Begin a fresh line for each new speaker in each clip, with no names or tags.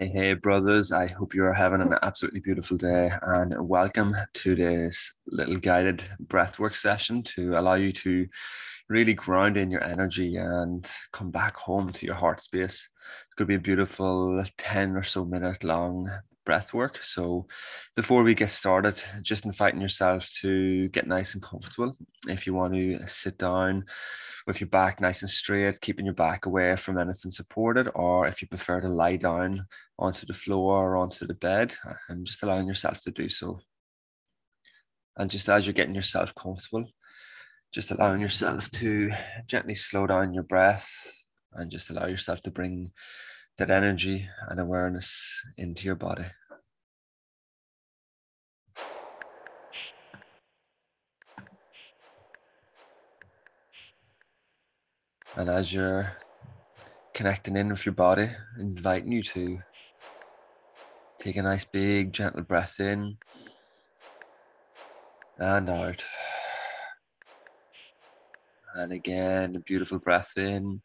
Hey, hey, brothers. I hope you are having an absolutely beautiful day and welcome to this little guided breathwork session to allow you to really ground in your energy and come back home to your heart space. It's going to be a beautiful 10 or so minute long breath work. So, before we get started, just inviting yourself to get nice and comfortable. If you want to sit down, with your back nice and straight, keeping your back away from anything supported, or if you prefer to lie down onto the floor or onto the bed, and just allowing yourself to do so. And just as you're getting yourself comfortable, just allowing yourself to gently slow down your breath and just allow yourself to bring that energy and awareness into your body. And as you're connecting in with your body, inviting you to take a nice big gentle breath in and out. And again, a beautiful breath in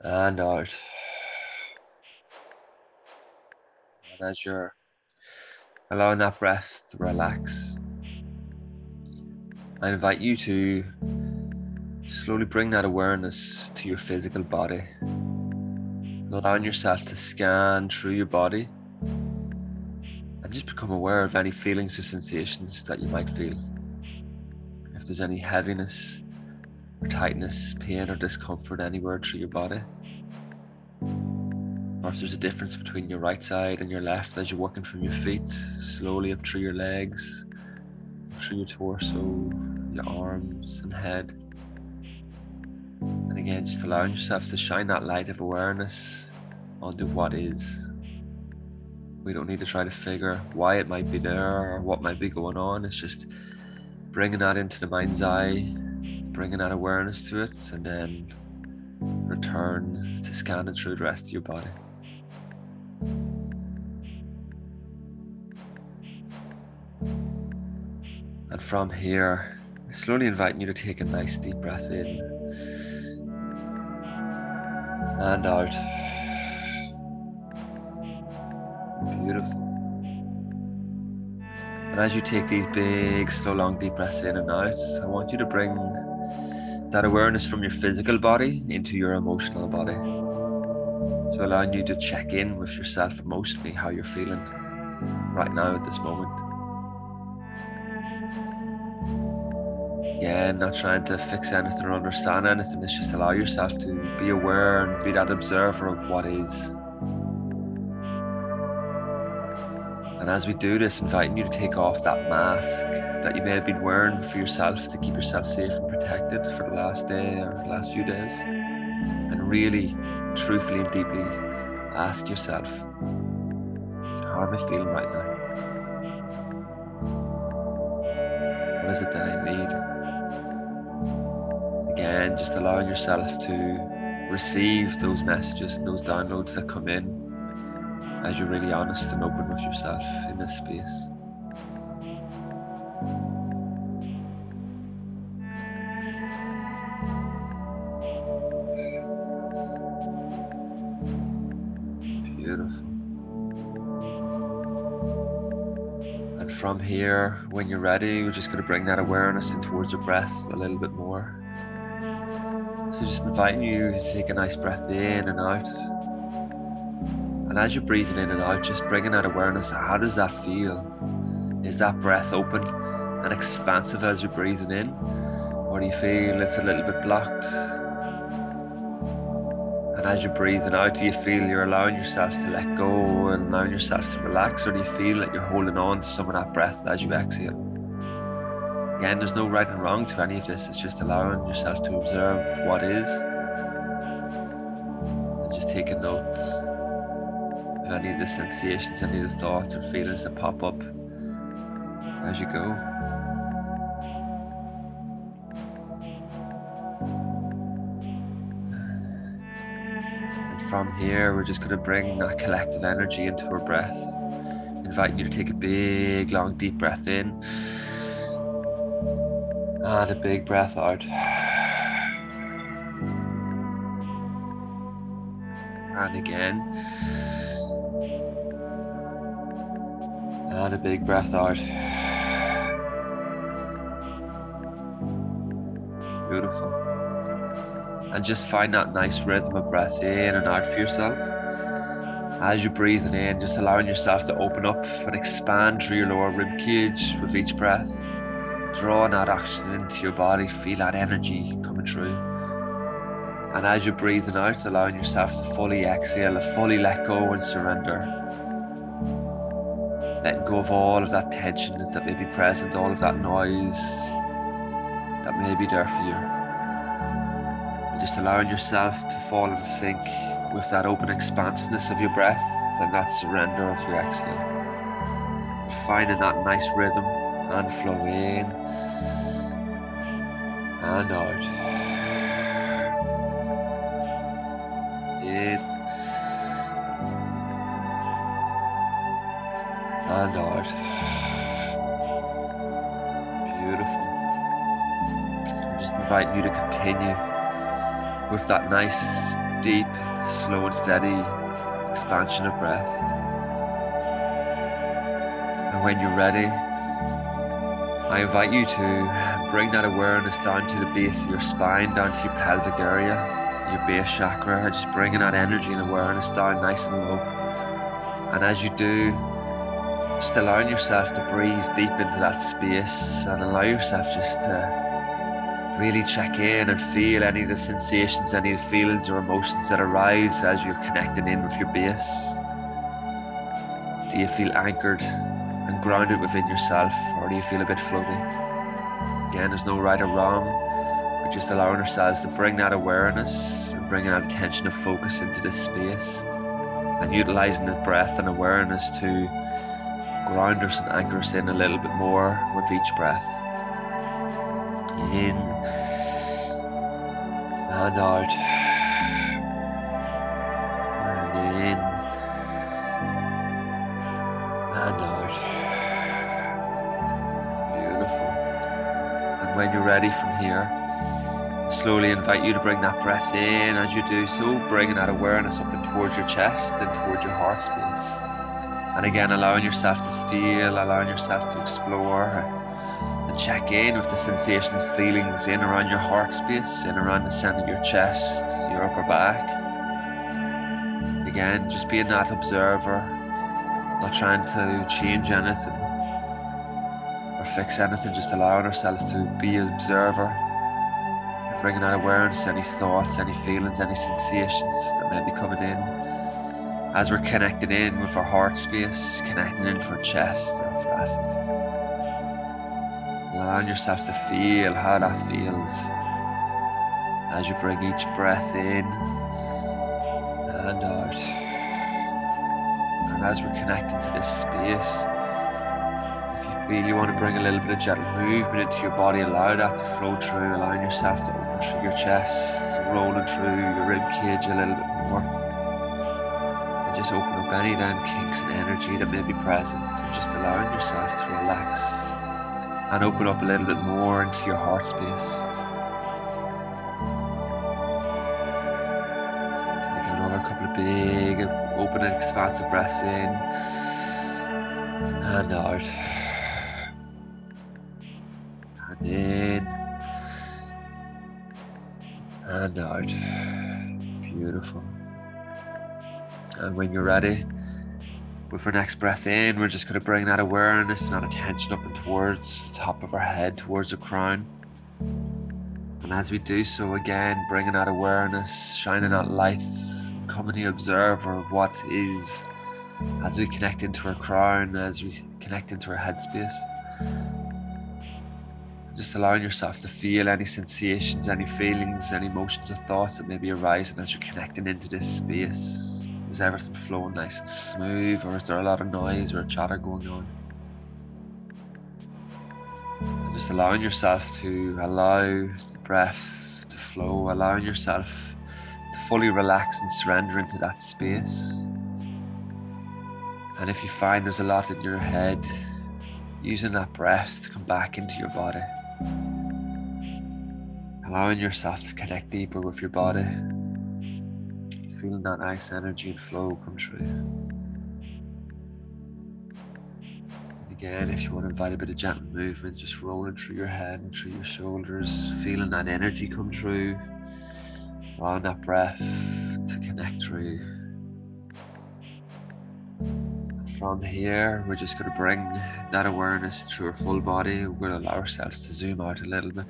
and out. And as you're allowing that breath to relax, I invite you to Slowly bring that awareness to your physical body, allowing yourself to scan through your body and just become aware of any feelings or sensations that you might feel. If there's any heaviness or tightness, pain or discomfort anywhere through your body, or if there's a difference between your right side and your left as you're working from your feet, slowly up through your legs, through your torso, your arms and head. And again, just allowing yourself to shine that light of awareness onto what is. We don't need to try to figure why it might be there or what might be going on. It's just bringing that into the mind's eye, bringing that awareness to it, and then return to scanning through the rest of your body. And from here, slowly inviting you to take a nice deep breath in and out. Beautiful. And as you take these big, slow, long, deep breaths in and out, I want you to bring that awareness from your physical body into your emotional body. So allowing you to check in with yourself emotionally, how you're feeling right now at this moment. Again, not trying to fix anything or understand anything. It's just allow yourself to be aware and be that observer of what is. And as we do this, inviting you to take off that mask that you may have been wearing for yourself to keep yourself safe and protected for the last day or the last few days. And really, truthfully and deeply ask yourself, how am I feeling right now? What is it that I need? Again, just allowing yourself to receive those messages and those downloads that come in as you're really honest and open with yourself in this space. Beautiful. And from here, when you're ready, we're just going to bring that awareness in towards your breath a little bit more. So just inviting you to take a nice breath in and out. And as you're breathing in and out, just bringing that awareness, how does that feel? Is that breath open and expansive as you're breathing in? Or do you feel it's a little bit blocked? And as you're breathing out, do you feel you're allowing yourself to let go and allowing yourself to relax? Or do you feel that you're holding on to some of that breath as you exhale? Again, there's no right and wrong to any of this. It's just allowing yourself to observe what is and just taking a note of any of the sensations, any of the thoughts or feelings that pop up as you go. And from here, we're just going to bring that collective energy into our breath, inviting you to take a big, long, deep breath in. And a big breath out. And again. And a big breath out. Beautiful. And just find that nice rhythm of breath in and out for yourself. As you're breathing in, just allowing yourself to open up and expand through your lower rib cage with each breath. Drawing that oxygen into your body, feel that energy coming through. And as you're breathing out, allowing yourself to fully exhale, to fully let go and surrender. Letting go of all of that tension that may be present, all of that noise that may be there for you. And just allowing yourself to fall in sync with that open expansiveness of your breath and that surrender of your exhale. Finding that nice rhythm and flow in and out. In and out. Beautiful. I just invite you to continue with that nice, deep, slow and steady expansion of breath. And when you're ready, I invite you to bring that awareness down to the base of your spine, down to your pelvic area, your base chakra, just bringing that energy and awareness down nice and low. And as you do, just allowing yourself to breathe deep into that space and allow yourself just to really check in and feel any of the sensations, any of the feelings or emotions that arise as you're connecting in with your base. Do you feel anchored and grounded within yourself, or do you feel a bit floaty? Again, there's no right or wrong. We're just allowing ourselves to bring that awareness and bringing that attention of focus into this space and utilizing the breath and awareness to ground us and anchor us in a little bit more with each breath. In and out. Ready from here, slowly invite you to bring that breath in as you do so, bringing that awareness up and towards your chest and towards your heart space. And again, allowing yourself to feel, allowing yourself to explore and check in with the sensations, feelings in around your heart space, in around the center of your chest, your upper back. Again, just being that observer, not trying to change anything fix anything, just allowing ourselves to be an observer, bringing that awareness, any thoughts, any feelings, any sensations that may be coming in as we're connecting in with our heart space, connecting in for chest and thoracic. Allowing yourself to feel how that feels as you bring each breath in and out. And as we're connecting to this space, you want to bring a little bit of gentle movement into your body, allow that to flow through, allowing yourself to open through your chest, rolling through your rib cage a little bit more And just open up any damn kinks and energy that may be present and just allowing yourself to relax and open up a little bit more into your heart space. Take another couple of big open and expansive breaths in and out. And out. Beautiful. And when you're ready, with our next breath in, we're just going to bring that awareness and that attention up and towards the top of our head, towards the crown. And as we do so, again, bringing that awareness, shining that light, becoming the observer of what is as we connect into our crown, as we connect into our headspace. Just allowing yourself to feel any sensations, any feelings, any emotions or thoughts that may be arising as you're connecting into this space. Is everything flowing nice and smooth, or is there a lot of noise or chatter going on? And just allowing yourself to allow the breath to flow, allowing yourself to fully relax and surrender into that space. And if you find there's a lot in your head, using that breath to come back into your body, allowing yourself to connect deeper with your body feeling that nice energy and flow come through. Again, if you want to invite a bit of gentle movement, just rolling through your head and through your shoulders, feeling that energy come through, allowing that breath to connect through. From here, we're just going to bring that awareness through our full body. We're going to allow ourselves to zoom out a little bit.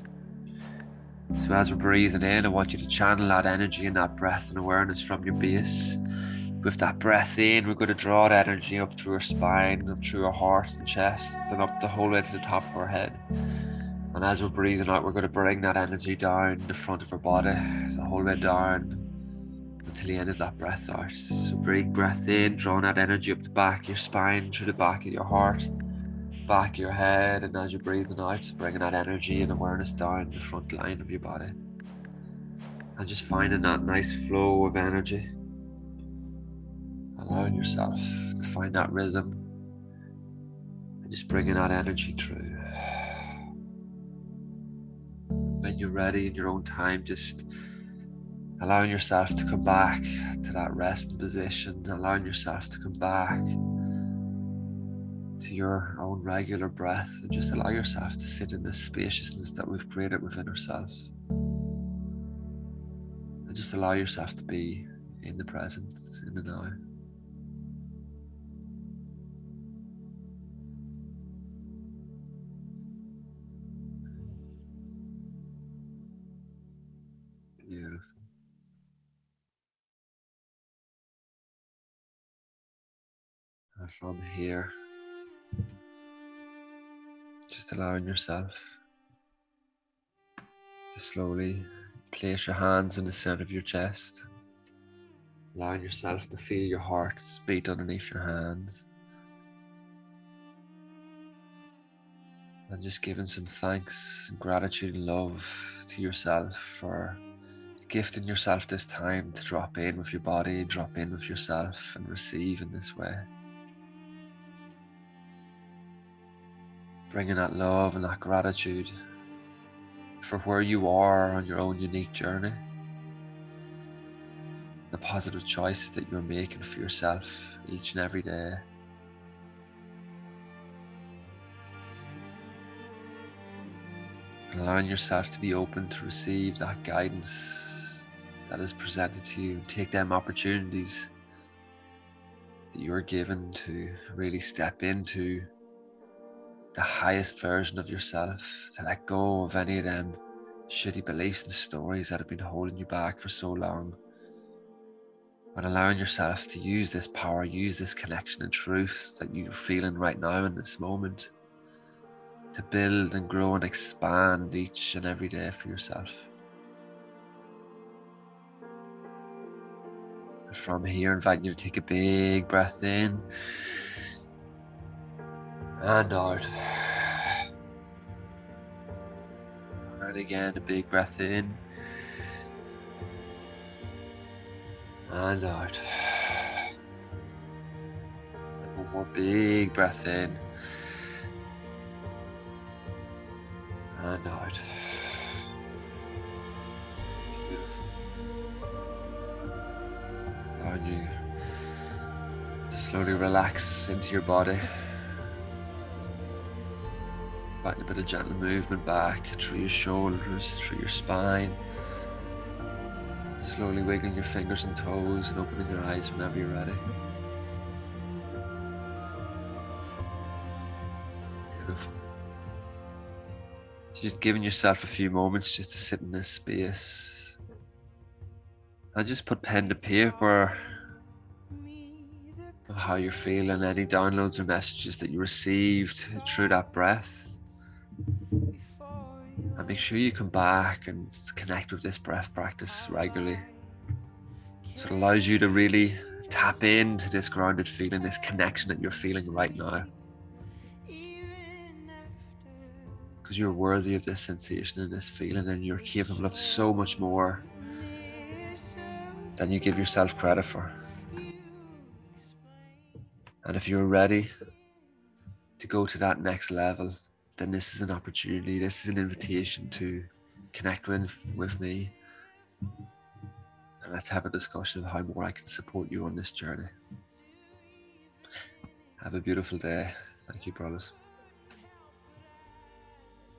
So, as we're breathing in, I want you to channel that energy and that breath and awareness from your base with that breath in, we're going to draw that energy up through our spine, up through our heart and chest, and up the whole way to the top of our head. And as we're breathing out, we're going to bring that energy down the front of our body, the whole way down until the end of that breath out. So big breath in, drawing that energy up the back of your spine, through the back of your heart, back of your head, and as you're breathing out, bringing that energy and awareness down the front line of your body. And just finding that nice flow of energy allowing yourself to find that rhythm and just bringing that energy through. When you're ready in your own time, just allowing yourself to come back to that resting position, allowing yourself to come back to your own regular breath, and just allow yourself to sit in this spaciousness that we've created within ourselves. And just allow yourself to be in the present, in the now. From here. Just allowing yourself to slowly place your hands in the center of your chest, allowing yourself to feel your heart beat underneath your hands. And just giving some thanks and gratitude and love to yourself for gifting yourself this time to drop in with your body, drop in with yourself, and receive in this way. Bringing that love and that gratitude for where you are on your own unique journey, the positive choices that you're making for yourself each and every day. allowing yourself to be open to receive that guidance that is presented to you. Take them opportunities that you are given to really step into the highest version of yourself, to let go of any of them shitty beliefs and stories that have been holding you back for so long. And allowing yourself to use this power, use this connection and truth that you're feeling right now in this moment to build and grow and expand each and every day for yourself. From here, inviting you to take a big breath in and out. And again, a big breath in and out. And one more big breath in and out. Beautiful. You slowly relax into your body a bit of gentle movement back through your shoulders, through your spine. Slowly wiggling your fingers and toes and opening your eyes whenever you're ready. Beautiful. Just giving yourself a few moments just to sit in this space. And just put pen to paper of how you're feeling, any downloads or messages that you received through that breath. And make sure you come back and connect with this breath practice regularly. So it allows you to really tap into this grounded feeling, this connection that you're feeling right now. Because you're worthy of this sensation and this feeling, and you're capable of so much more than you give yourself credit for. And if you're ready to go to that next level, then this is an opportunity. This is an invitation to connect with, with me. And let's have a discussion of how more I can support you on this journey. Have a beautiful day. Thank you, brothers.